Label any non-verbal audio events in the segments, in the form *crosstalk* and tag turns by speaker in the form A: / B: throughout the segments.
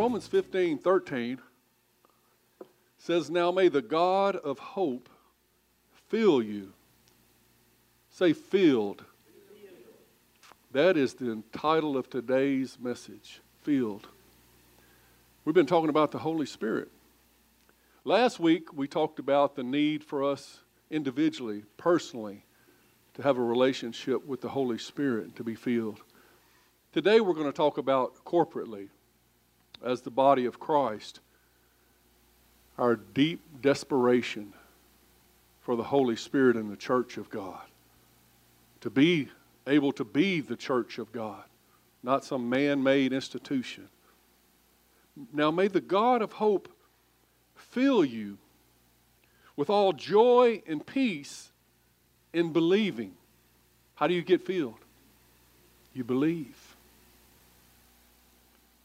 A: Romans 15 13 says, Now may the God of hope fill you. Say, filled. That is the title of today's message filled. We've been talking about the Holy Spirit. Last week, we talked about the need for us individually, personally, to have a relationship with the Holy Spirit to be filled. Today, we're going to talk about corporately as the body of Christ, our deep desperation for the Holy Spirit in the church of God. To be able to be the church of God, not some man made institution. Now, may the God of hope fill you with all joy and peace in believing. How do you get filled? You believe.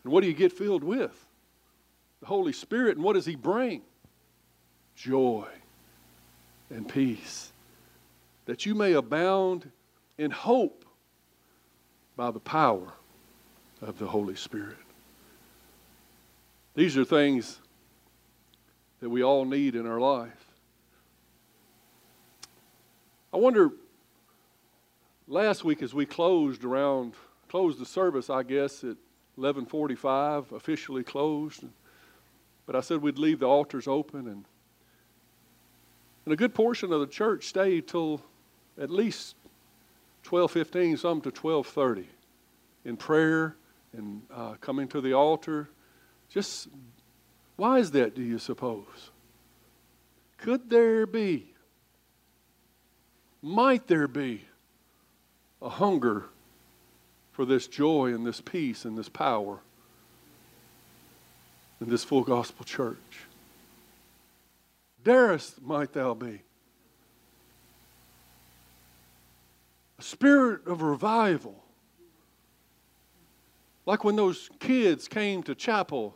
A: And what do you get filled with? The Holy Spirit. And what does He bring? Joy and peace. That you may abound in hope by the power of the Holy Spirit. These are things that we all need in our life. I wonder, last week as we closed around, closed the service, I guess, at 1145 officially closed. But I said we'd leave the altars open, and, and a good portion of the church stayed till at least 12:15, some to 12:30, in prayer and uh, coming to the altar. Just why is that? Do you suppose? Could there be? Might there be a hunger for this joy and this peace and this power in this full gospel church. Darest might thou be. A spirit of revival. Like when those kids came to chapel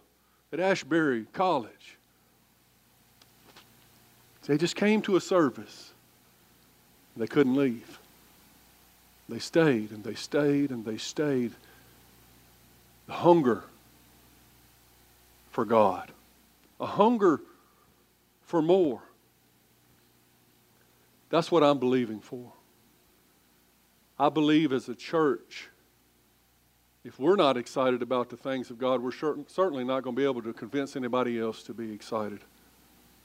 A: at Asbury College. They just came to a service. They couldn't leave. They stayed and they stayed and they stayed. The hunger for God, a hunger for more. That's what I'm believing for. I believe as a church, if we're not excited about the things of God, we're certainly not going to be able to convince anybody else to be excited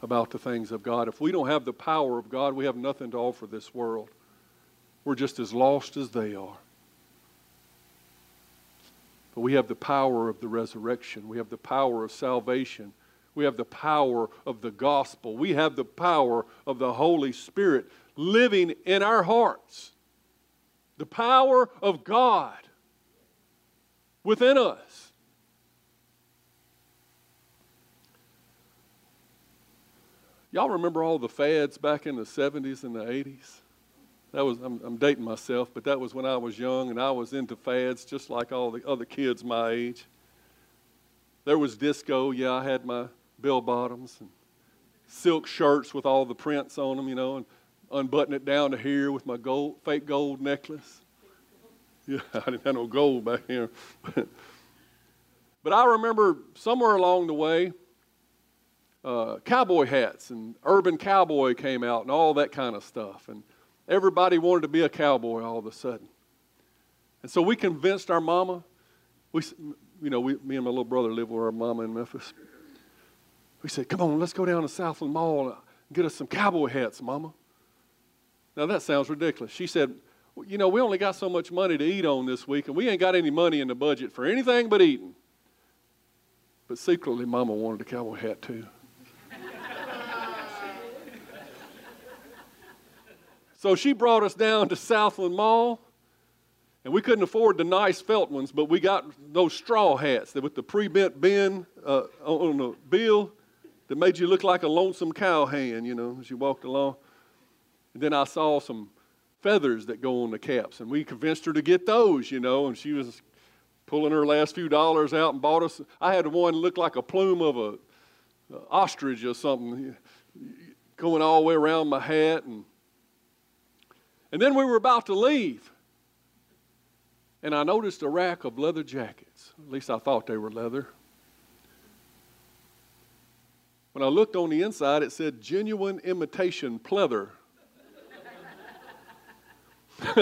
A: about the things of God. If we don't have the power of God, we have nothing to offer this world. We're just as lost as they are. But we have the power of the resurrection. We have the power of salvation. We have the power of the gospel. We have the power of the Holy Spirit living in our hearts. The power of God within us. Y'all remember all the fads back in the 70s and the 80s? That was, I'm, I'm, dating myself, but that was when I was young and I was into fads just like all the other kids my age. There was disco. Yeah, I had my bell bottoms and silk shirts with all the prints on them, you know, and unbutton it down to here with my gold, fake gold necklace. *laughs* Yeah, I didn't have no gold back here. *laughs* but I remember somewhere along the way, uh, cowboy hats and urban cowboy came out and all that kind of stuff. And everybody wanted to be a cowboy all of a sudden. And so we convinced our mama. We, you know, we, me and my little brother live with our mama in Memphis. We said, come on, let's go down to Southland Mall and uh, get us some cowboy hats, mama. Now that sounds ridiculous. She said, well, you know, we only got so much money to eat on this week, and we ain't got any money in the budget for anything but eating. But secretly, mama wanted a cowboy hat too. So she brought us down to Southland Mall, And we couldn't afford the nice felt ones, but we got those straw hats that with the pre-bent bin uh, on the bill that made you look like a lonesome cowhand, you know, as you walked along. And then I saw some feathers that go on the caps, and we convinced her to get those, you know, and she was pulling her last few dollars out and bought us. I had one that looked like a plume of a, a ostrich or something going all the way around my hat. And, and then we were about to leave. And I noticed a rack of leather jackets. At least I thought they were leather. When I looked on the inside, it said genuine imitation pleather. *laughs*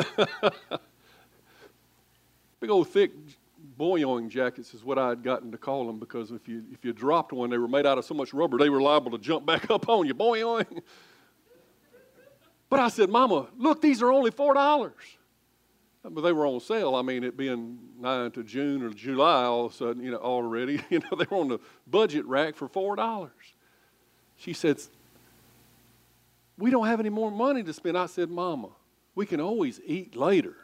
A: Big old thick boyoing jackets is what I had gotten to call them because if you, if you dropped one, they were made out of so much rubber, they were liable to jump back up on you. Boyoing. But I said, Mama, look, these are only $4. But they were on sale. I mean, it being 9 to June or July, all of a sudden, you know, already, *laughs* you know, they were on the budget rack for $4. She said, We don't have any more money to spend. I said, Mama, we can always eat later.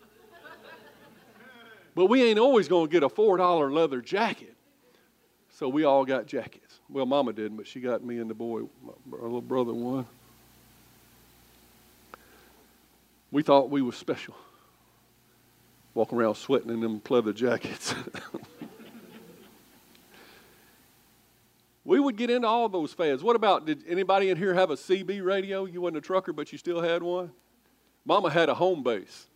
A: *laughs* But we ain't always going to get a $4 leather jacket. So we all got jackets. Well, Mama didn't, but she got me and the boy, my little brother, one. We thought we were special. Walking around sweating in them pleather jackets. *laughs* we would get into all those fads. What about, did anybody in here have a CB radio? You wasn't a trucker, but you still had one? Mama had a home base.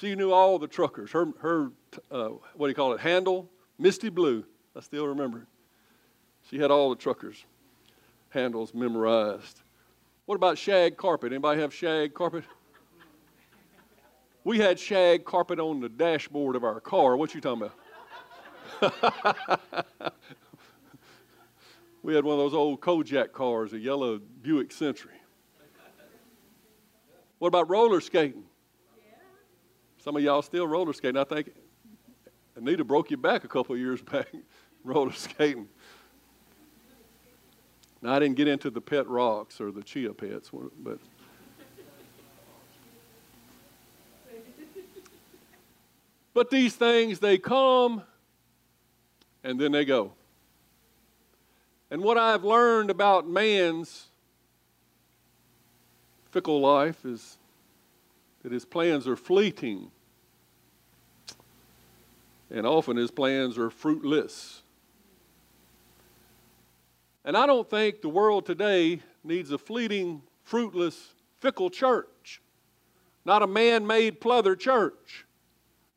A: She knew all the truckers. Her, her uh, what do you call it, handle, Misty Blue. I still remember. She had all the truckers' handles memorized. What about shag carpet? Anybody have shag carpet? We had shag carpet on the dashboard of our car. What you talking about? *laughs* we had one of those old Kojak cars, a yellow Buick Century. What about roller skating? Some of y'all still roller skating. I think Anita broke your back a couple years *laughs* back roller skating. Now, I didn't get into the pet rocks or the chia pets, but. But these things, they come and then they go. And what I've learned about man's fickle life is that his plans are fleeting. And often his plans are fruitless. And I don't think the world today needs a fleeting, fruitless, fickle church. Not a man made pleather church.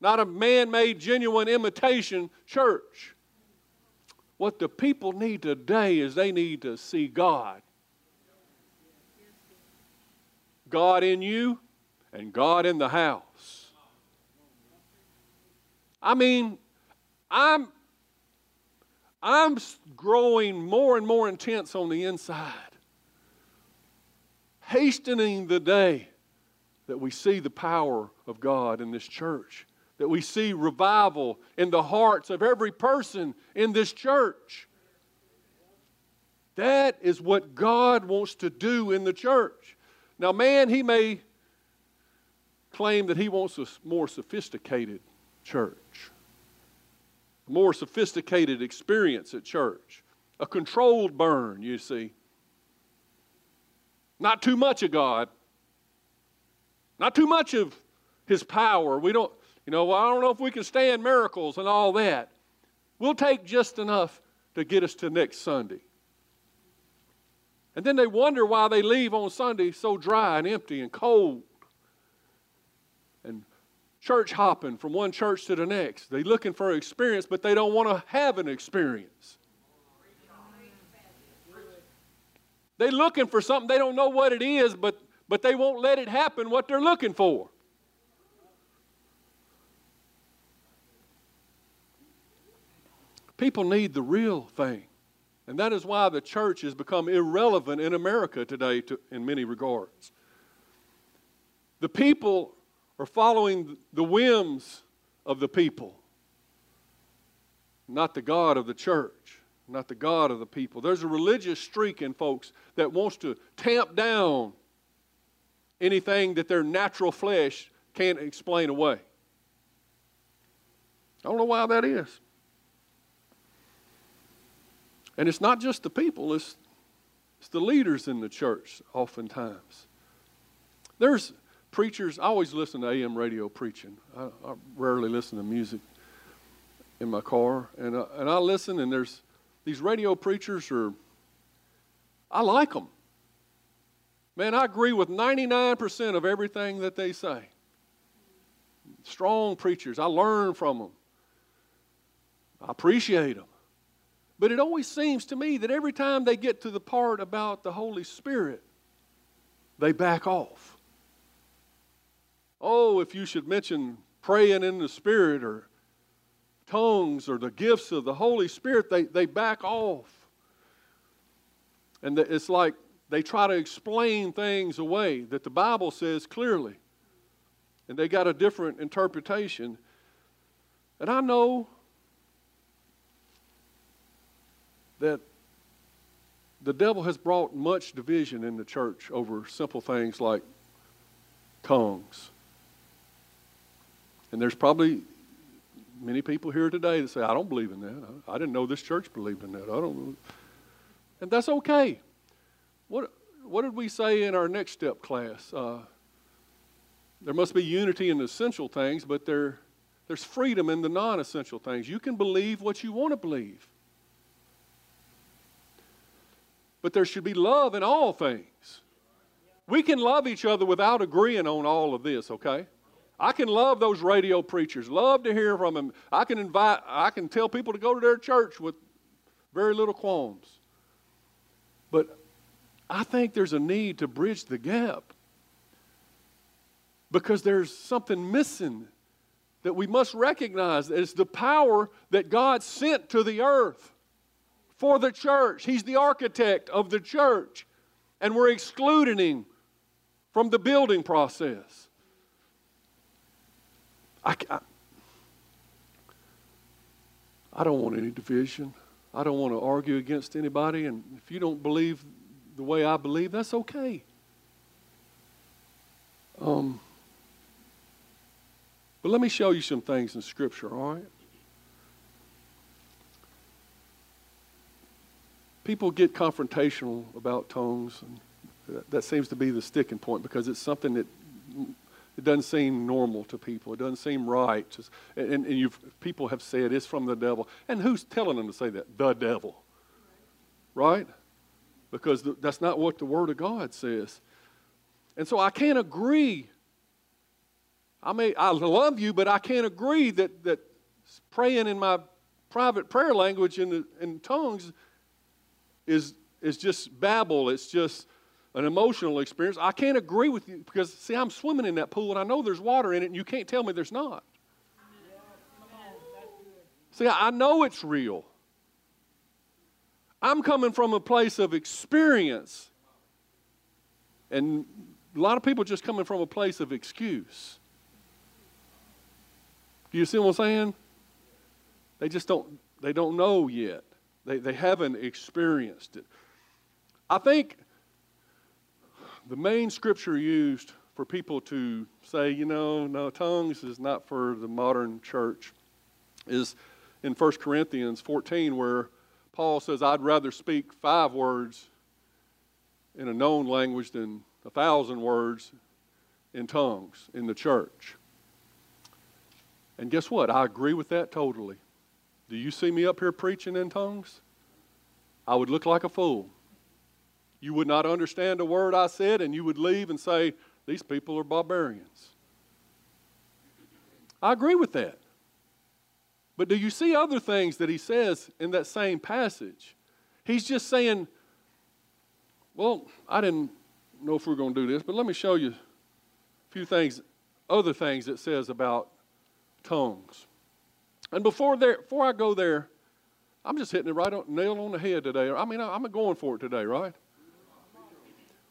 A: Not a man made genuine imitation church. What the people need today is they need to see God. God in you and God in the house. I mean, I'm I'm growing more and more intense on the inside. Hastening the day that we see the power of God in this church, that we see revival in the hearts of every person in this church. That is what God wants to do in the church. Now, man, he may claim that he wants a more sophisticated church, a more sophisticated experience at church, a controlled burn, you see. Not too much of God, not too much of his power. We don't, you know, well, I don't know if we can stand miracles and all that. We'll take just enough to get us to next Sunday. And then they wonder why they leave on Sunday so dry and empty and cold church hopping from one church to the next. They're looking for experience, but they don't want to have an experience. They're looking for something, they don't know what it is, but, but they won't let it happen what they're looking for. People need the real thing. And that is why the church has become irrelevant in America today to, in many regards. The people or following the whims of the people, not the God of the church, not the God of the people. There's a religious streak in folks that wants to tamp down anything that their natural flesh can't explain away. I don't know why that is. And it's not just the people, it's, it's the leaders in the church, oftentimes. There's preachers, I always listen to AM radio preaching. I, I rarely listen to music in my car. And, uh, and I listen, and there's these radio preachers are, I like them. Man, I agree with 99% of everything that they say. Strong preachers. I learn from them. I appreciate them. But it always seems to me that every time they get to the part about the Holy Spirit, they back off. Oh, if you should mention praying in the Spirit or tongues or the gifts of the Holy Spirit, they, they back off. And it's like they try to explain things away that the Bible says clearly. And they got a different interpretation. And I know that the devil has brought much division in the church over simple things like tongues. And there's probably many people here today that say, I don't believe in that. I, I didn't know this church believed in that. I don't know. And that's okay. What, what did we say in our next step class? Uh, there must be unity in the essential things, but there, there's freedom in the non essential things. You can believe what you want to believe. But there should be love in all things. We can love each other without agreeing on all of this, okay? I can love those radio preachers, love to hear from them. I can invite, I can tell people to go to their church with very little qualms. But I think there's a need to bridge the gap because there's something missing that we must recognize. It's the power that God sent to the earth for the church. He's the architect of the church, and we're excluding him from the building process. I, I, I don't want any division. I don't want to argue against anybody. And if you don't believe the way I believe, that's okay. Um, but let me show you some things in Scripture, all right? People get confrontational about tongues, and that seems to be the sticking point because it's something that it doesn't seem normal to people. It doesn't seem right. and and you've, people have said it's from the devil. And who's telling them to say that? The devil. Right? Because that's not what the Word of God says. And so I can't agree. I may I love you, but I can't agree that, that praying in my private prayer language in, the, in tongues is, is just babble. It's just an emotional experience. I can't agree with you because, see, I'm swimming in that pool and I know there's water in it and you can't tell me there's not. See, I know it's real. I'm coming from a place of experience. And a lot of people just coming from a place of excuse. Do you see what I'm saying? They just don't, they don't know yet. They, they haven't experienced it. I think the main scripture used for people to say, you know, no, tongues is not for the modern church is in 1 Corinthians 14, where Paul says, I'd rather speak five words in a known language than a thousand words in tongues in the church. And guess what? I agree with that totally. Do you see me up here preaching in tongues? I would look like a fool. You would not understand a word I said, and you would leave and say, These people are barbarians. I agree with that. But do you see other things that he says in that same passage? He's just saying, Well, I didn't know if we are going to do this, but let me show you a few things, other things it says about tongues. And before, there, before I go there, I'm just hitting it right on, nail on the head today. I mean, I'm going for it today, right?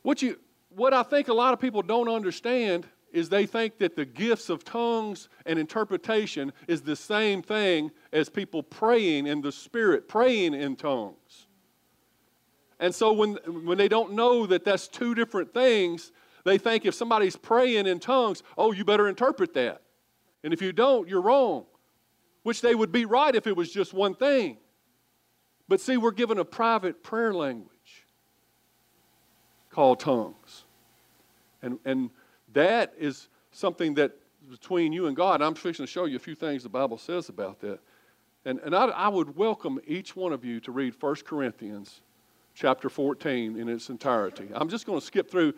A: What, you, what I think a lot of people don't understand is they think that the gifts of tongues and interpretation is the same thing as people praying in the Spirit, praying in tongues. And so when, when they don't know that that's two different things, they think if somebody's praying in tongues, oh, you better interpret that. And if you don't, you're wrong, which they would be right if it was just one thing. But see, we're given a private prayer language called tongues. And, and that is something that between you and God, I'm fixing to show you a few things the Bible says about that. And, and I, I would welcome each one of you to read 1 Corinthians chapter 14 in its entirety. I'm just going to skip through.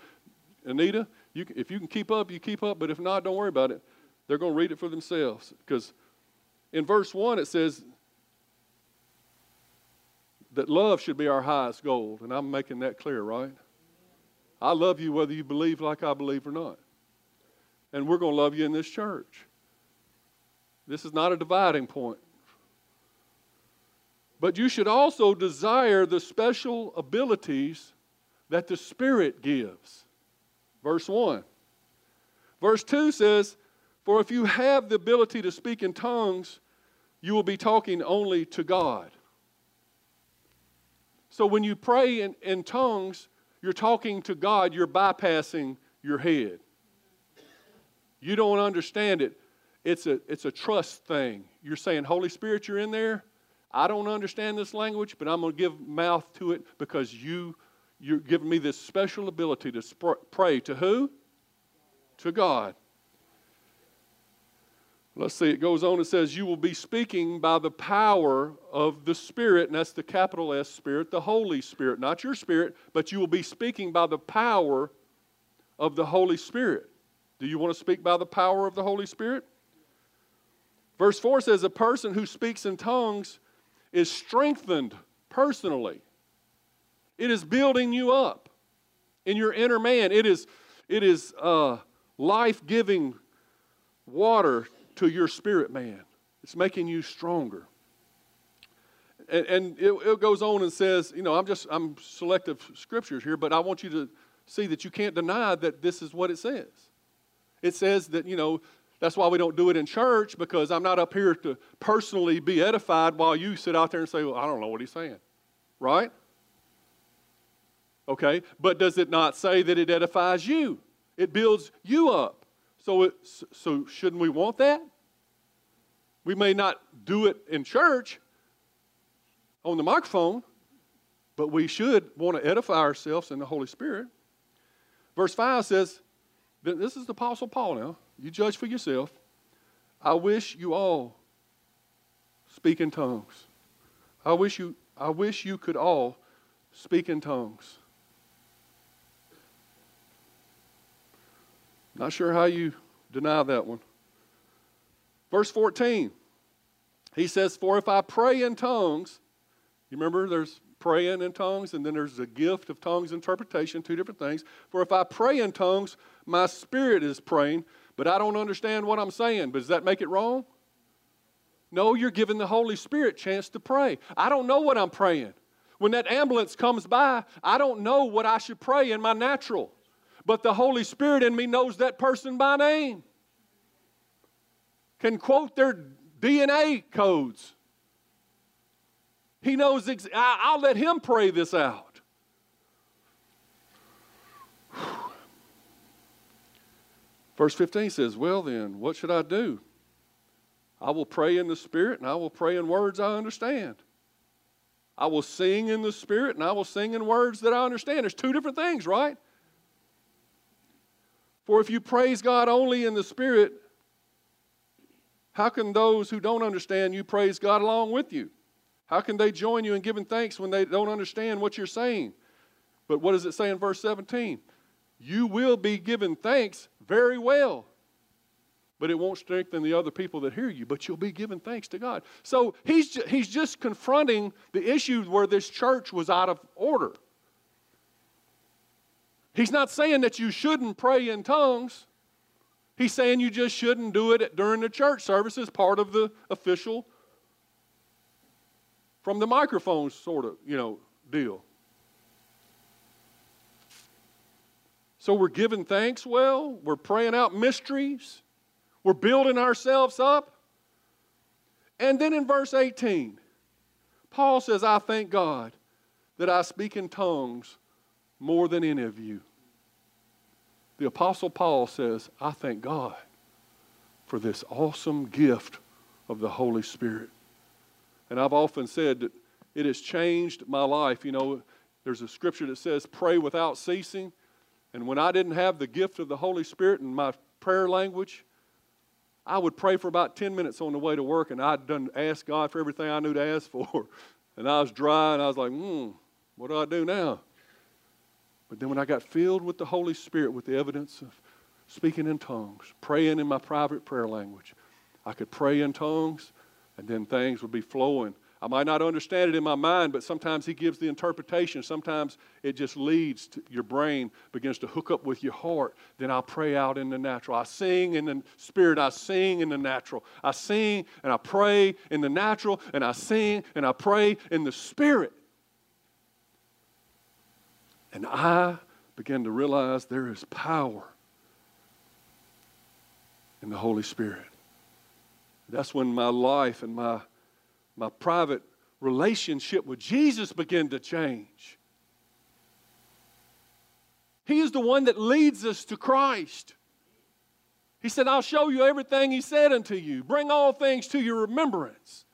A: Anita, you, if you can keep up, you keep up, but if not, don't worry about it. They're going to read it for themselves. Because in verse 1, it says that love should be our highest goal. And I'm making that clear, right? I love you whether you believe like I believe or not. And we're going to love you in this church. This is not a dividing point. But you should also desire the special abilities that the Spirit gives. Verse 1. Verse 2 says, For if you have the ability to speak in tongues, you will be talking only to God. So when you pray in, in tongues, you're talking to God, you're bypassing your head. You don't understand it. It's a, it's a trust thing. You're saying, Holy Spirit, you're in there. I don't understand this language, but I'm going to give mouth to it because you, you're giving me this special ability to pray to who? To God. Let's see, it goes on and says, You will be speaking by the power of the Spirit, and that's the capital S Spirit, the Holy Spirit. Not your spirit, but you will be speaking by the power of the Holy Spirit. Do you want to speak by the power of the Holy Spirit? Verse 4 says, A person who speaks in tongues is strengthened personally. It is building you up in your inner man. It is, it is uh, life giving water to your spirit man. It's making you stronger. And, and it, it, goes on and says, you know, I'm just, I'm selective scriptures here, but I want you to see that you can't deny that this is what it says. It says that, you know, that's why we don't do it in church because I'm not up here to personally be edified while you sit out there and say, well, I don't know what he's saying. Right? Okay, but does it not say that it edifies you? It builds you up. So, it, so shouldn't we want that? We may not do it in church on the microphone, but we should want to edify ourselves in the Holy Spirit. Verse 5 says, This is the Apostle Paul now. You judge for yourself. I wish you all speak in tongues. I wish you, I wish you could all speak in tongues. Not sure how you deny that one. Verse 14, he says, For if I pray in tongues, you remember there's praying in tongues and then there's the gift of tongues interpretation, two different things. For if I pray in tongues, my spirit is praying, but I don't understand what I'm saying. But does that make it wrong? No, you're giving the Holy Spirit chance to pray. I don't know what I'm praying. When that ambulance comes by, I don't know what I should pray in my natural but the Holy Spirit in me knows that person by name, can quote their DNA codes. He knows, ex- I, will let him pray this out. Verse 15 says, Well, then, what should I do? I will pray in the Spirit and I will pray in words I understand. I will sing in the Spirit and I will sing in words that I understand. There's two different things, right? For if you praise God only in the Spirit, how can those who don't understand you praise God along with you? How can they join you in giving thanks when they don't understand what you're saying? But what does it say in verse 17? You will be given thanks very well, but it won't strengthen the other people that hear you, but you'll be given thanks to God. So he's, he's just confronting the issue where this church was out of order. He's not saying that you shouldn't pray in tongues. He's saying you just shouldn't do it during the church service as part of the official from the microphone sort of, you know, deal. So we're giving thanks well, we're praying out mysteries, we're building ourselves up. And then in verse 18, Paul says, I thank God that I speak in tongues more than any of you. The Apostle Paul says, I thank God for this awesome gift of the Holy Spirit. And I've often said that it has changed my life. You know, there's a scripture that says, pray without ceasing. And when I didn't have the gift of the Holy Spirit in my prayer language, I would pray for about 10 minutes on the way to work, and I'd done asked God for everything I knew to ask for. *laughs* And I was dry, and I was like, hmm, what do I do now? But then when I got filled with the Holy Spirit with the evidence of speaking in tongues, praying in my private prayer language, I could pray in tongues, and then things would be flowing. I might not understand it in my mind, but sometimes He gives the interpretation. Sometimes it just leads to your brain begins to hook up with your heart. Then I'll pray out in the natural. I sing in the spirit, I sing in the natural. I sing and I pray in the natural, and I sing and I pray in the spirit. And I began to realize there is power in the Holy Spirit. That's when my life and my, my private relationship with Jesus began to change. He is the one that leads us to Christ. He said, I'll show you everything He said unto you. Bring all things to your remembrance.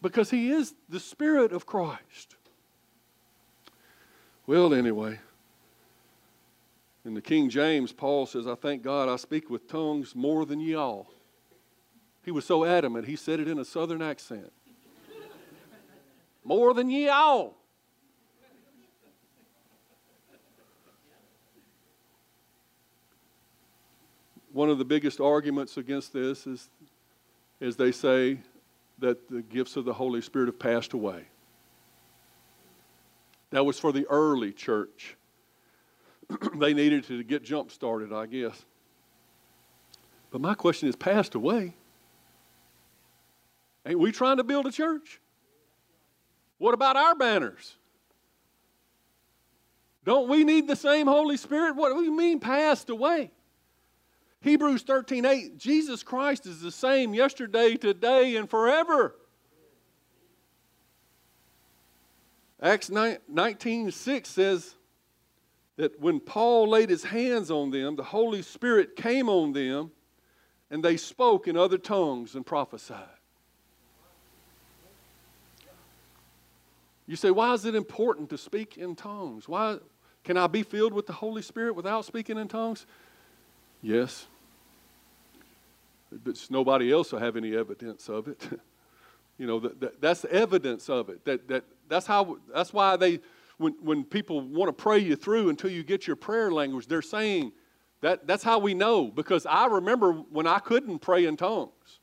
A: Because He is the Spirit of Christ. Well, anyway, in the King James, Paul says, I thank God I speak with tongues more than ye all. He was so adamant, he said it in a southern accent. more than ye all. One of the biggest arguments against this is, is they say that the gifts of the Holy Spirit have passed away. That was for the early church. *clears throat* they needed to get jump started, I guess. But my question is passed away. Ain't we trying to build a church? What about our banners? Don't we need the same Holy Spirit? What do you mean passed away? Hebrews 13 8, Jesus Christ is the same yesterday, today, and forever. Acts 19 6 says that when Paul laid his hands on them, the Holy Spirit came on them, and they spoke in other tongues and prophesied. You say, why is it important to speak in tongues? Why can I be filled with the Holy Spirit without speaking in tongues? Yes. But nobody else will have any evidence of it. *laughs* you know, that, that, that's evidence of it. That, that, that's, how, that's why they, when, when people want to pray you through until you get your prayer language, they're saying that that's how we know. Because I remember when I couldn't pray in tongues.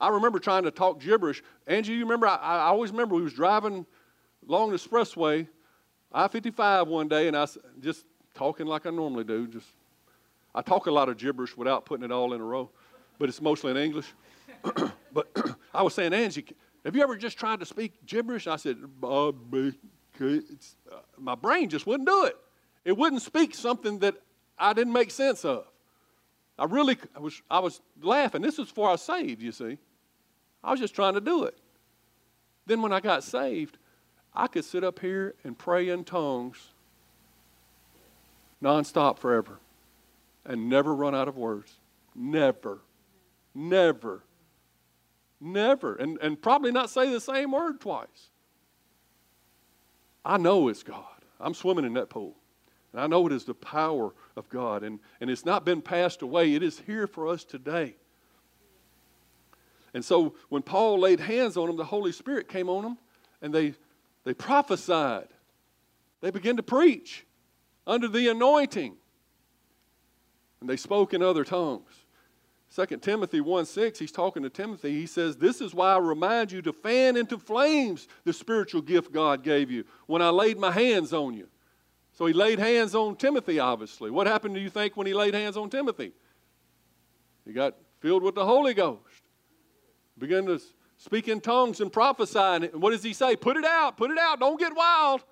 A: I remember trying to talk gibberish. Angie, you remember? I, I always remember we was driving along the expressway, I-55 one day, and I just talking like I normally do. Just I talk a lot of gibberish without putting it all in a row, but it's mostly in English. *coughs* but *coughs* I was saying, Angie, have you ever just tried to speak gibberish? I said, uh, my brain just wouldn't do it. It wouldn't speak something that I didn't make sense of. I really I was, I was laughing. This was before I saved, you see. I was just trying to do it. Then when I got saved, I could sit up here and pray in tongues nonstop forever and never run out of words. Never. Never. Never. And, and probably not say the same word twice. I know it's God. I'm swimming in that pool. And I know it is the power of God. And, and it's not been passed away, it is here for us today. And so when Paul laid hands on them, the Holy Spirit came on them and they, they prophesied. They began to preach under the anointing. And they spoke in other tongues. 2 Timothy 1 6, he's talking to Timothy. He says, This is why I remind you to fan into flames the spiritual gift God gave you when I laid my hands on you. So he laid hands on Timothy, obviously. What happened, do you think, when he laid hands on Timothy? He got filled with the Holy Ghost began to speak in tongues and prophesy. And what does he say? Put it out, put it out, don't get wild.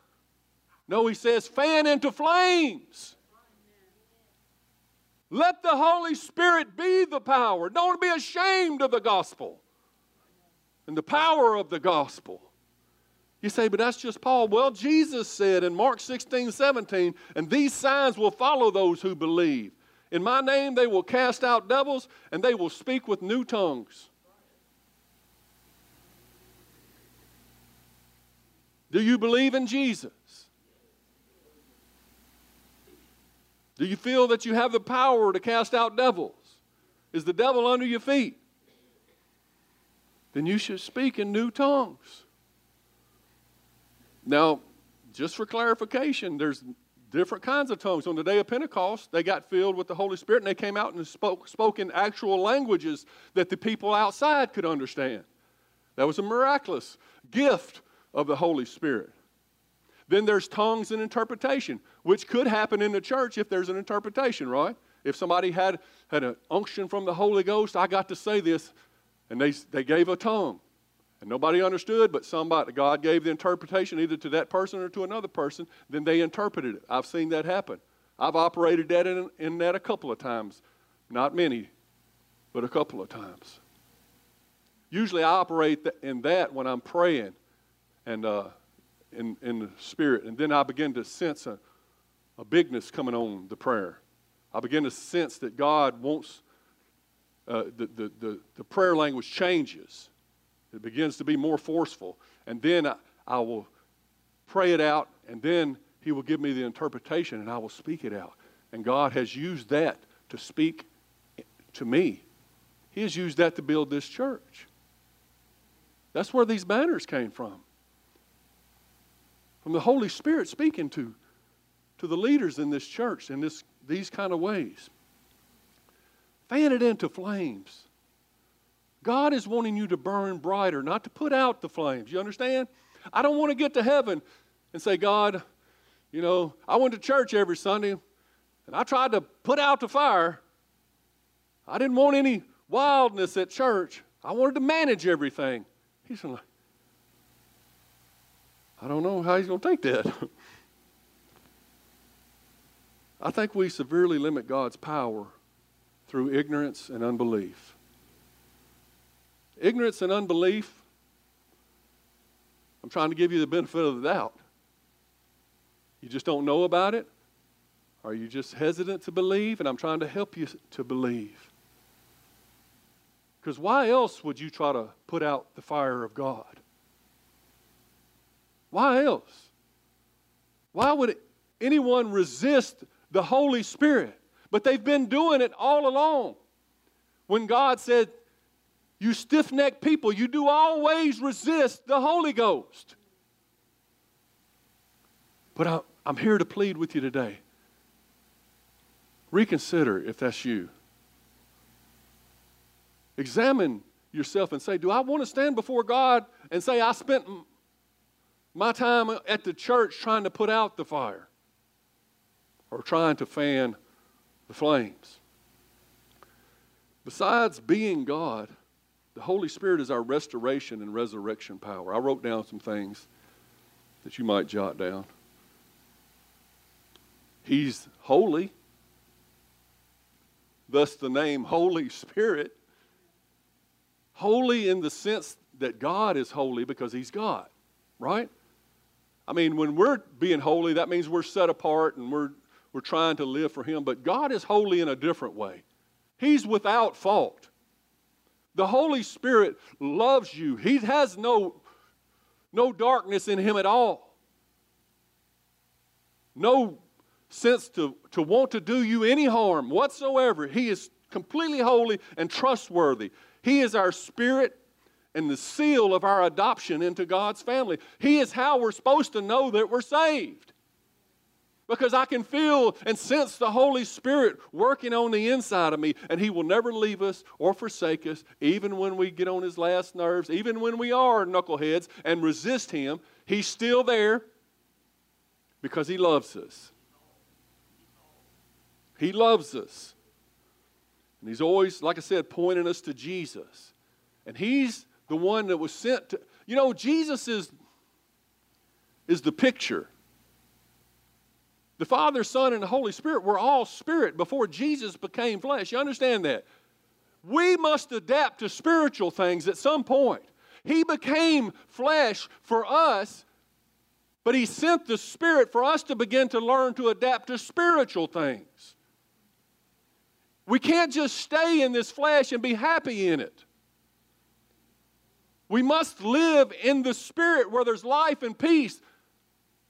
A: No, he says, fan into flames. Let the Holy Spirit be the power. Don't be ashamed of the gospel and the power of the gospel. You say, but that's just Paul. Well, Jesus said in Mark 16, 17, and these signs will follow those who believe. In my name they will cast out devils and they will speak with new tongues. Do you believe in Jesus? Do you feel that you have the power to cast out devils? Is the devil under your feet? Then you should speak in new tongues. Now, just for clarification, there's different kinds of tongues. On the day of Pentecost, they got filled with the Holy Spirit and they came out and spoke, spoke in actual languages that the people outside could understand. That was a miraculous gift of the Holy Spirit. Then there's tongues and interpretation, which could happen in the church if there's an interpretation, right? If somebody had, had an unction from the Holy Ghost, I got to say this, and they, they gave a tongue. And nobody understood, but somebody, God gave the interpretation either to that person or to another person, then they interpreted it. I've seen that happen. I've operated that in, in that a couple of times. Not many, but a couple of times. Usually I operate in that when I'm praying and uh, in, in the spirit, and then I begin to sense a, a bigness coming on the prayer. I begin to sense that God wants uh, the, the, the, the prayer language changes it begins to be more forceful. And then I, I will pray it out, and then He will give me the interpretation, and I will speak it out. And God has used that to speak to me. He has used that to build this church. That's where these banners came from. From the Holy Spirit speaking to, to the leaders in this church in this, these kind of ways. Fan it into flames. God is wanting you to burn brighter, not to put out the flames. You understand? I don't want to get to heaven and say, God, you know, I went to church every Sunday and I tried to put out the fire. I didn't want any wildness at church. I wanted to manage everything. He's like, I don't know how he's going to take that. *laughs* I think we severely limit God's power through ignorance and unbelief. Ignorance and unbelief, I'm trying to give you the benefit of the doubt. You just don't know about it? Are you just hesitant to believe? And I'm trying to help you to believe. Because why else would you try to put out the fire of God? Why else? Why would anyone resist the Holy Spirit? But they've been doing it all along. When God said, you stiff necked people, you do always resist the Holy Ghost. But I'm here to plead with you today. Reconsider if that's you. Examine yourself and say, Do I want to stand before God and say, I spent my time at the church trying to put out the fire or trying to fan the flames? Besides being God, the Holy Spirit is our restoration and resurrection power. I wrote down some things that you might jot down. He's holy, thus the name Holy Spirit. Holy in the sense that God is holy because He's God, right? I mean, when we're being holy, that means we're set apart and we're, we're trying to live for Him, but God is holy in a different way. He's without fault. The Holy Spirit loves you. He has no, no darkness in him at all. No sense to, to want to do you any harm whatsoever. He is completely holy and trustworthy. He is our spirit and the seal of our adoption into God's family. He is how we're supposed to know that we're saved because I can feel and sense the Holy Spirit working on the inside of me, and He will never leave us or forsake us, even when we get on His last nerves, even when we are knuckleheads and resist Him. He's still there because He loves us. He loves us. And He's always, like I said, pointing us to Jesus. And He's the one that was sent to, you know, Jesus is, is the picture the Father, Son, and the Holy Spirit were all spirit before Jesus became flesh. You understand that? We must adapt to spiritual things at some point. He became flesh for us but He sent the Spirit for us to begin to learn to adapt to spiritual things. We can't just stay in this flesh and be happy in it. We must live in the Spirit where there's life and peace.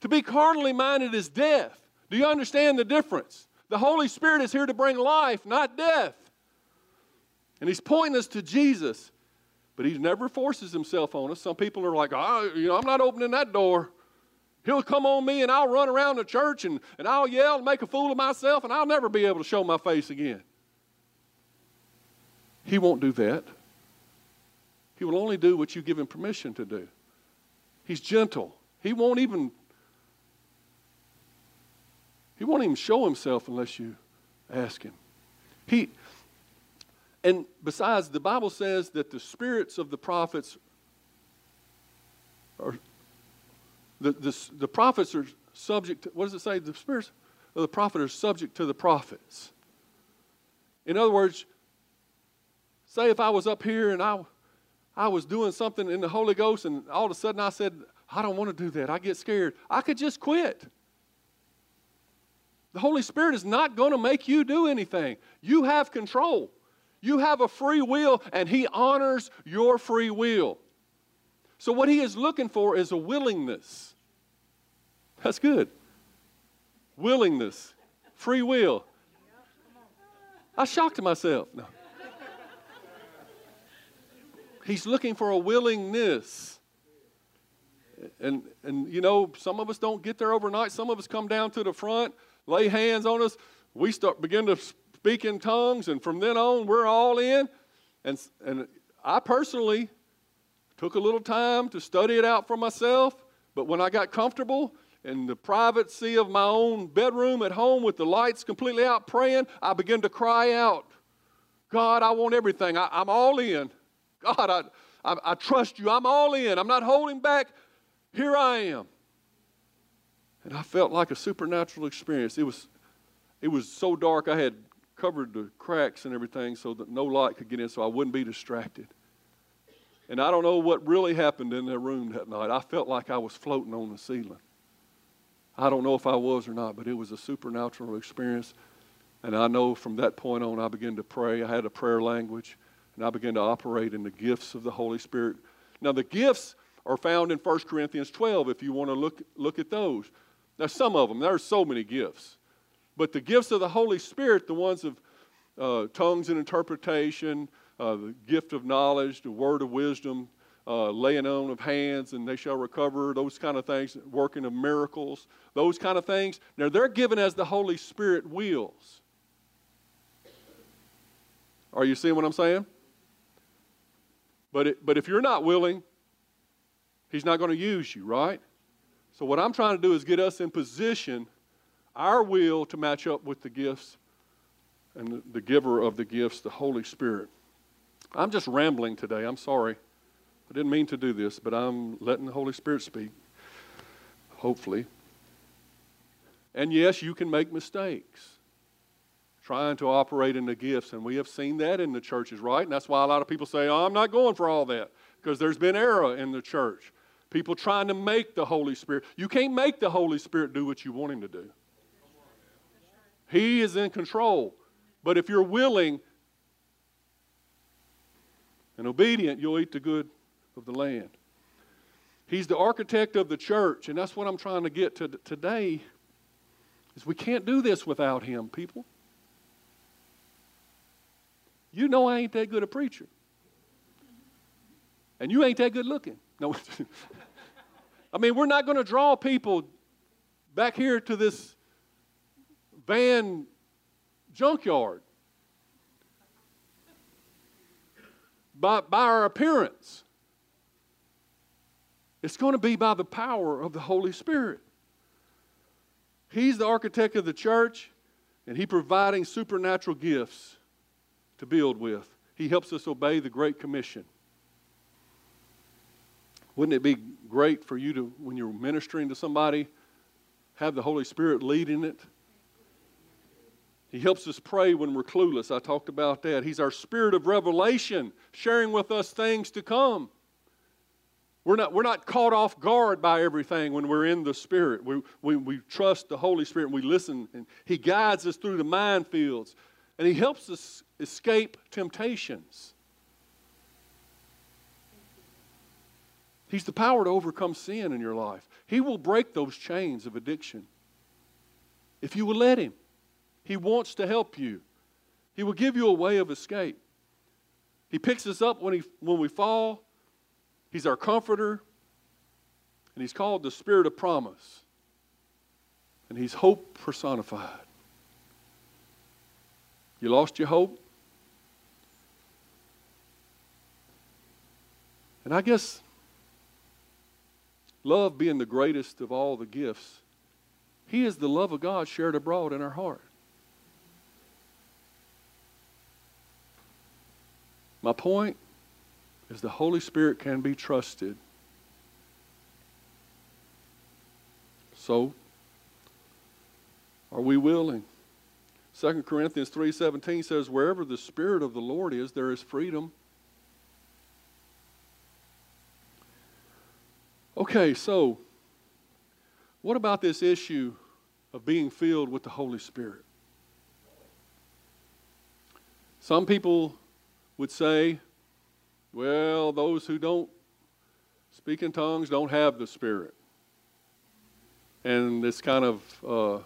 A: To be carnally minded is death. Do you understand the difference? The Holy Spirit is here to bring life, not death. And He's pointing us to Jesus, but He never forces Himself on us. Some people are like, oh, you know, I'm not opening that door. He'll come on me and I'll run around the church and, and I'll yell and make a fool of myself and I'll never be able to show my face again. He won't do that. He will only do what you give him permission to do. He's gentle. He won't even he won't even show himself unless you ask him. He, and besides, the Bible says that the spirits of the prophets are, the, the, the prophets are subject to, what does it say? The spirits of the prophet are subject to the prophets. In other words, say if I was up here and I, I was doing something in the Holy Ghost and all of a sudden I said, I don't want to do that. I get scared. I could just quit. The Holy Spirit is not going to make you do anything. You have control. You have a free will, and He honors your free will. So, what He is looking for is a willingness. That's good. Willingness, free will. I shocked myself. No. He's looking for a willingness. And, and you know, some of us don't get there overnight. Some of us come down to the front lay hands on us, we start begin to speak in tongues, and from then on, we're all in. And, and I personally took a little time to study it out for myself, but when I got comfortable in the privacy of my own bedroom at home with the lights completely out praying, I began to cry out, God, I want everything. I, am all in. God, I, I, I trust you. I'm all in. I'm not holding back. Here I am. And I felt like a supernatural experience. It was, it was so dark, I had covered the cracks and everything so that no light could get in so I wouldn't be distracted. And I don't know what really happened in that room that night. I felt like I was floating on the ceiling. I don't know if I was or not, but it was a supernatural experience. And I know from that point on, I began to pray. I had a prayer language, and I began to operate in the gifts of the Holy Spirit. Now, the gifts are found in 1 Corinthians 12 if you want to look, look at those. Now, some of them, there are so many gifts. But the gifts of the Holy Spirit, the ones of uh, tongues and interpretation, uh, the gift of knowledge, the word of wisdom, uh, laying on of hands, and they shall recover, those kind of things, working of miracles, those kind of things. Now, they're given as the Holy Spirit wills. Are you seeing what I'm saying? But, it, but if you're not willing, He's not going to use you, right? So, what I'm trying to do is get us in position, our will to match up with the gifts and the, the giver of the gifts, the Holy Spirit. I'm just rambling today. I'm sorry. I didn't mean to do this, but I'm letting the Holy Spirit speak, hopefully. And yes, you can make mistakes trying to operate in the gifts, and we have seen that in the churches, right? And that's why a lot of people say, Oh, I'm not going for all that, because there's been error in the church. People trying to make the Holy Spirit. You can't make the Holy Spirit do what you want him to do. He is in control. But if you're willing and obedient, you'll eat the good of the land. He's the architect of the church, and that's what I'm trying to get to today. Is we can't do this without him, people. You know I ain't that good a preacher. And you ain't that good looking. No. *laughs* I mean, we're not going to draw people back here to this van junkyard by, by our appearance. It's going to be by the power of the Holy Spirit. He's the architect of the church, and He's providing supernatural gifts to build with. He helps us obey the Great Commission. Wouldn't it be great for you to, when you're ministering to somebody, have the Holy Spirit leading it? He helps us pray when we're clueless. I talked about that. He's our spirit of revelation, sharing with us things to come. We're not, we're not caught off guard by everything when we're in the Spirit. We, we, we trust the Holy Spirit and we listen, and He guides us through the minefields, and He helps us escape temptations. He's the power to overcome sin in your life. He will break those chains of addiction if you will let Him. He wants to help you, He will give you a way of escape. He picks us up when, he, when we fall. He's our comforter. And He's called the Spirit of promise. And He's hope personified. You lost your hope? And I guess love being the greatest of all the gifts, He is the love of God shared abroad in our heart. My point is the Holy Spirit can be trusted. So, are we willing? 2 Corinthians 3:17 says wherever the spirit of the Lord is there is freedom. Okay, so what about this issue of being filled with the Holy Spirit? Some people would say, well, those who don't speak in tongues don't have the Spirit. And it's kind of uh,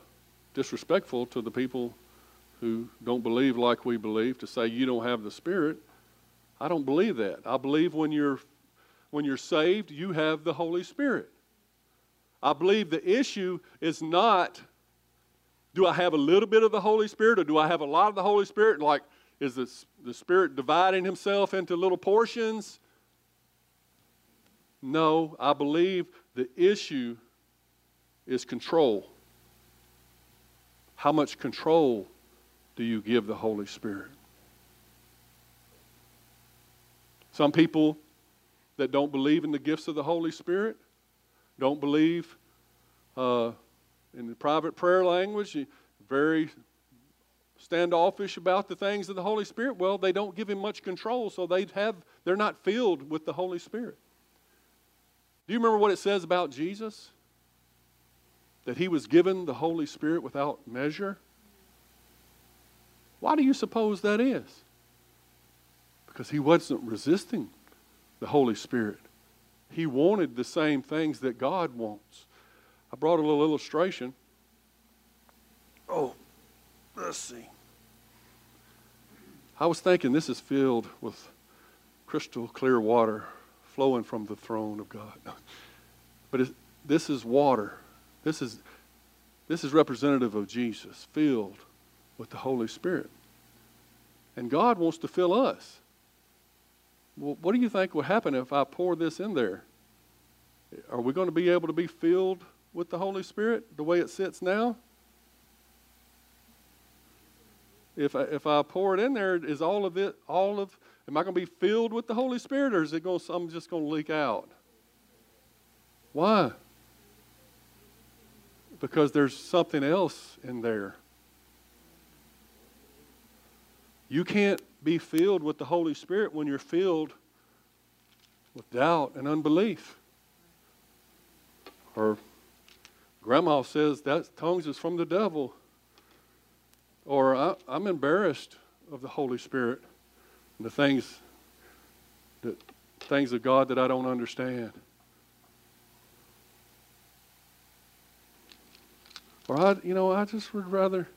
A: disrespectful to the people who don't believe like we believe to say you don't have the Spirit. I don't believe that. I believe when you're when you're saved, you have the Holy Spirit. I believe the issue is not do I have a little bit of the Holy Spirit or do I have a lot of the Holy Spirit? Like is the, the Spirit dividing himself into little portions? No, I believe the issue is control. How much control do you give the Holy Spirit? Some people that don't believe in the gifts of the Holy Spirit don't believe uh, in the private prayer language, very standoffish about the things of the Holy Spirit, well, they don't give him much control, so they have they're not filled with the Holy Spirit. Do you remember what it says about Jesus? That he was given the Holy Spirit without measure? Why do you suppose that is? Because he wasn't resisting the Holy Spirit. He wanted the same things that God wants. I brought a little illustration. Oh, let's see. I was thinking this is filled with crystal clear water flowing from the throne of God. *laughs* But this is water. This is, this is representative of Jesus, filled with the Holy Spirit. And God wants to fill us. Well, what do you think will happen if I pour this in there? Are we going to be able to be filled with the Holy Spirit the way it sits now? if I, if I pour it in there, is all of it, all of, am I going to be filled with the Holy Spirit or is it going, I'm just going to leak out? Why? Because there's something else in there. You can't be filled with the Holy Spirit when you're filled with doubt and unbelief. Or grandma says that tongues is from the devil. Or I, am embarrassed of the Holy Spirit and the things that things of God that I don't understand. Or I, you know, I just would rather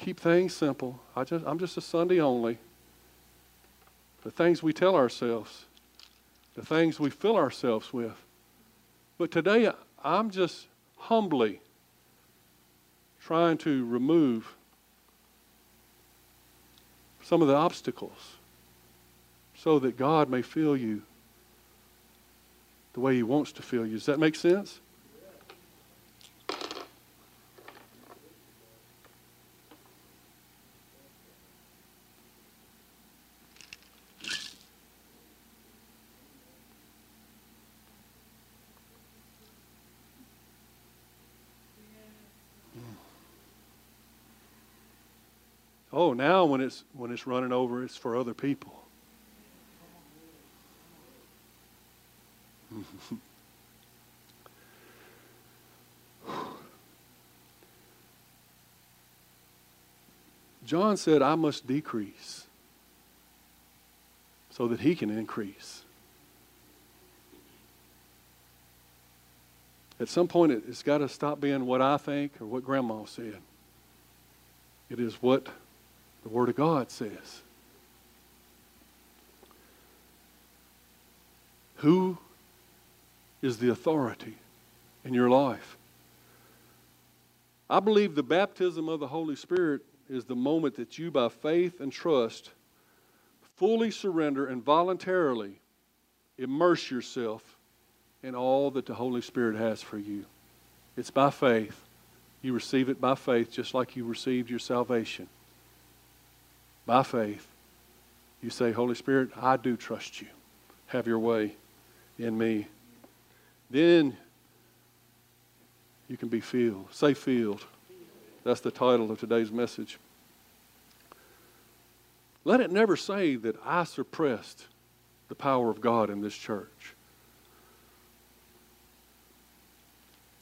A: keep things simple. I just, I'm just a Sunday only. The things we tell ourselves, the things we fill ourselves with. But today, I'm just humbly trying to remove some of the obstacles so that God may fill you the way He wants to fill you. Does that make sense? Oh, now when it's when it's running over, it's for other people. *laughs* John said, I must decrease so that he can increase. At some point, it- it's got to stop being what I think or what Grandma said. It is what the Word of God says. Who is the authority in your life? I believe the baptism of the Holy Spirit is the moment that you, by faith and trust, fully surrender and voluntarily immerse yourself in all that the Holy Spirit has for you. It's by faith. You receive it by faith, just like you received your salvation. By faith, you say, Holy Spirit, I do trust you. Have your way in me. Then you can be filled. Say filled. That's the title of today's message. Let it never say that I suppressed the power of God in this church.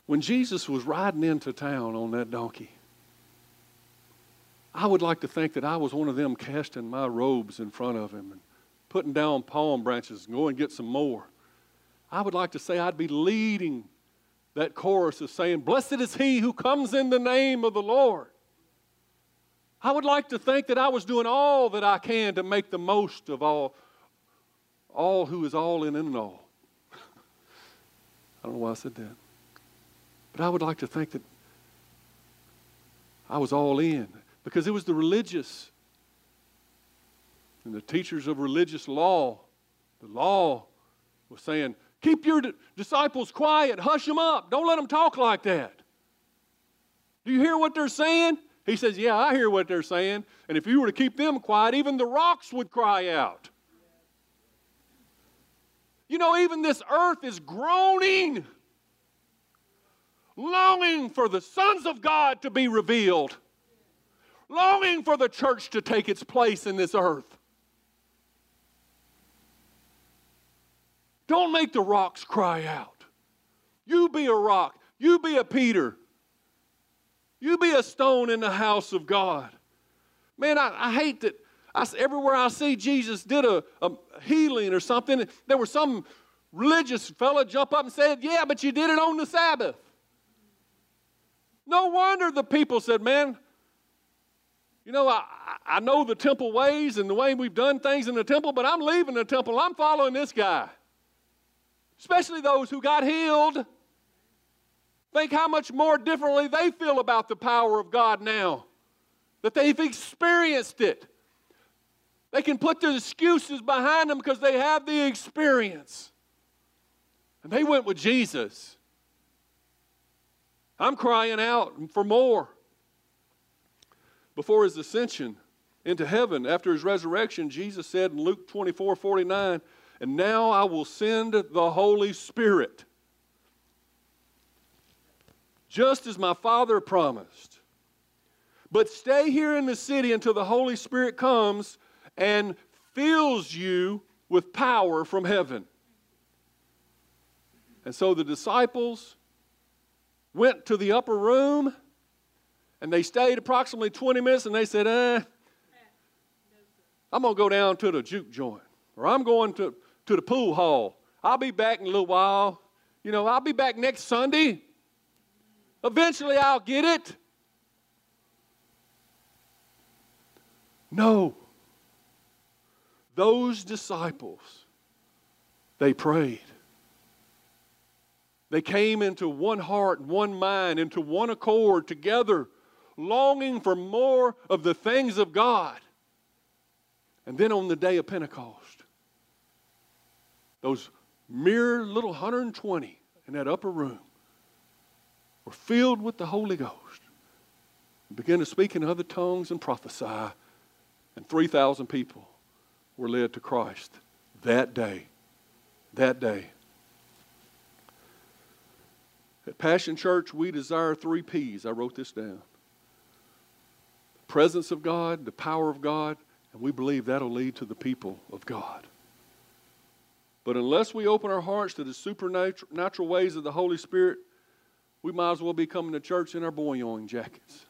A: When Jesus was riding into town on that donkey, I would like to think that I was one of them casting my robes in front of him and putting down palm branches and go and get some more. I would like to say I'd be leading that chorus of saying, Blessed is he who comes in the name of the Lord. I would like to think that I was doing all that I can to make the most of all, all who is all in and all. *laughs* I don't know why I said that. But I would like to think that I was all in because it was the religious and the teachers of religious law. The law was saying, keep your disciples quiet, hush them up, don't let them talk like that. Do you hear what they're saying? He says, Yeah, I hear what they're saying. And if you were to keep them quiet, even the rocks would cry out. You know, even this earth is groaning, longing for the sons of God to be revealed, longing for the church to take its place in this earth. Don't make the rocks cry out. You be a rock. You be a Peter. You be a stone in the house of God. Man, I, I hate that I, everywhere I see Jesus did a, a healing or something, there was some religious fella jump up and said, Yeah, but you did it on the Sabbath. No wonder the people said, Man, you know, I, I know the temple ways and the way we've done things in the temple, but I'm leaving the temple. I'm following this guy. Especially those who got healed. Think how much more differently they feel about the power of God now that they've experienced it. They can put their excuses behind them because they have the experience. And they went with Jesus. I'm crying out for more. Before his ascension into heaven, after his resurrection, Jesus said in Luke 24 49, And now I will send the Holy Spirit just as my Father promised. But stay here in the city until the Holy Spirit comes and fills you with power from heaven. And so the disciples went to the upper room and they stayed approximately 20 minutes and they said, eh, I'm going to go down to the juke joint or I'm going to, to the pool hall. I'll be back in a little while. You know, I'll be back next Sunday. Eventually I'll get it. No. Those disciples, they prayed. They came into one heart, one mind, into one accord together, longing for more of the things of God. And then on the day of Pentecost, those mere little 120 in that upper room were filled with the Holy Ghost and began to speak in other tongues and prophesy. And 3,000 people were led to Christ that day. That day. At Passion Church, we desire three P's. I wrote this down presence of God, the power of God, and we believe that'll lead to the people of God. But unless we open our hearts to the supernatural ways of the Holy Spirit, we might as well be coming to church in our boing jackets.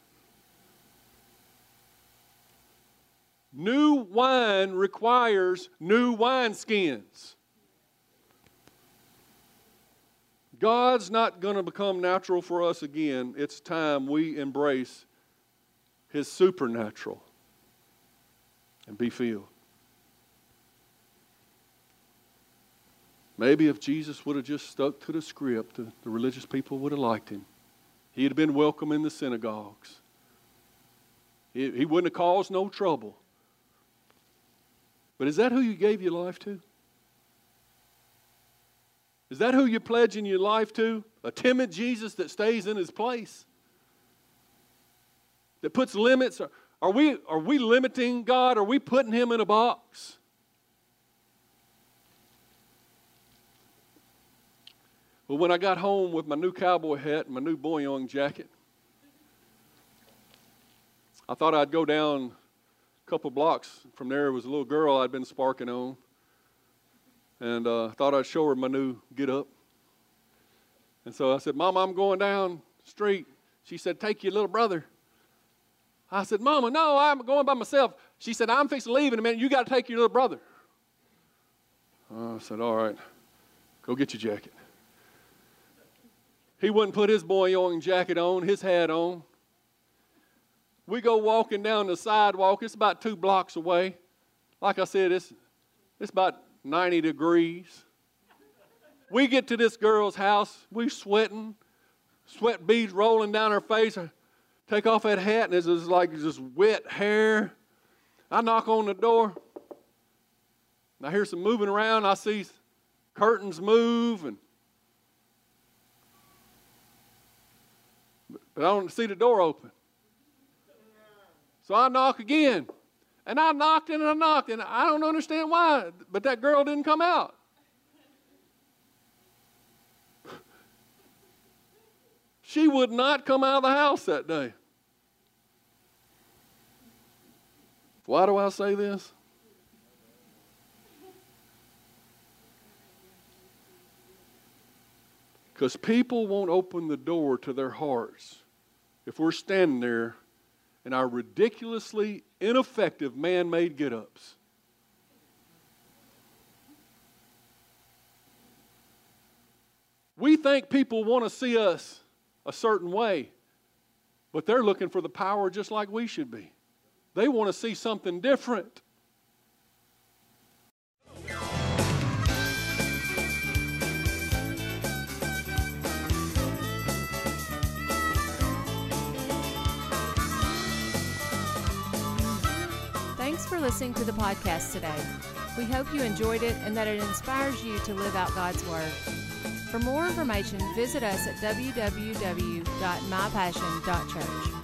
A: New wine requires new wineskins. God's not going to become natural for us again. It's time we embrace His supernatural and be filled. Maybe if Jesus would have just stuck to the script, the, the religious people would have liked him. He'd have been welcome in the synagogues. He, he wouldn't have caused no trouble. But is that who you gave your life to? Is that who you're pledging your life to? A timid Jesus that stays in his place? That puts limits? Are we, are we limiting God? Are we putting him in a box? Well, when I got home with my new cowboy hat and my new boyong jacket, I thought I'd go down a couple blocks from there It was a little girl I'd been sparking on and uh, thought I'd show her my new get up. And so I said, Mom, I'm going down street. She said, Take your little brother. I said, Mama, no, I'm going by myself. She said, I'm fixing to leave in a minute. You got to take your little brother. I said, All right, go get your jacket. He wouldn't put his boyong jacket on, his hat on. We go walking down the sidewalk. It's about two blocks away. Like I said, it's, it's about 90 degrees. We get to this girl's house, we sweating, sweat beads rolling down her face. Take off that hat, and it's just like just wet hair. I knock on the door. I hear some moving around. I see curtains move, and but I don't see the door open. So I knock again. And I knocked and I knocked, and I don't understand why, but that girl didn't come out. she would not come out of the house that day. Why do I say this? Because people won't open the door to their hearts if we're standing there in our ridiculously ineffective man made get ups. We think people want to see us a certain way, but they're looking for the power just like we should be. They want to see something different.
B: Thanks for listening to the podcast today. We hope you enjoyed it and that it inspires you to live out God's Word. For more information, visit us at www.mypassion.church.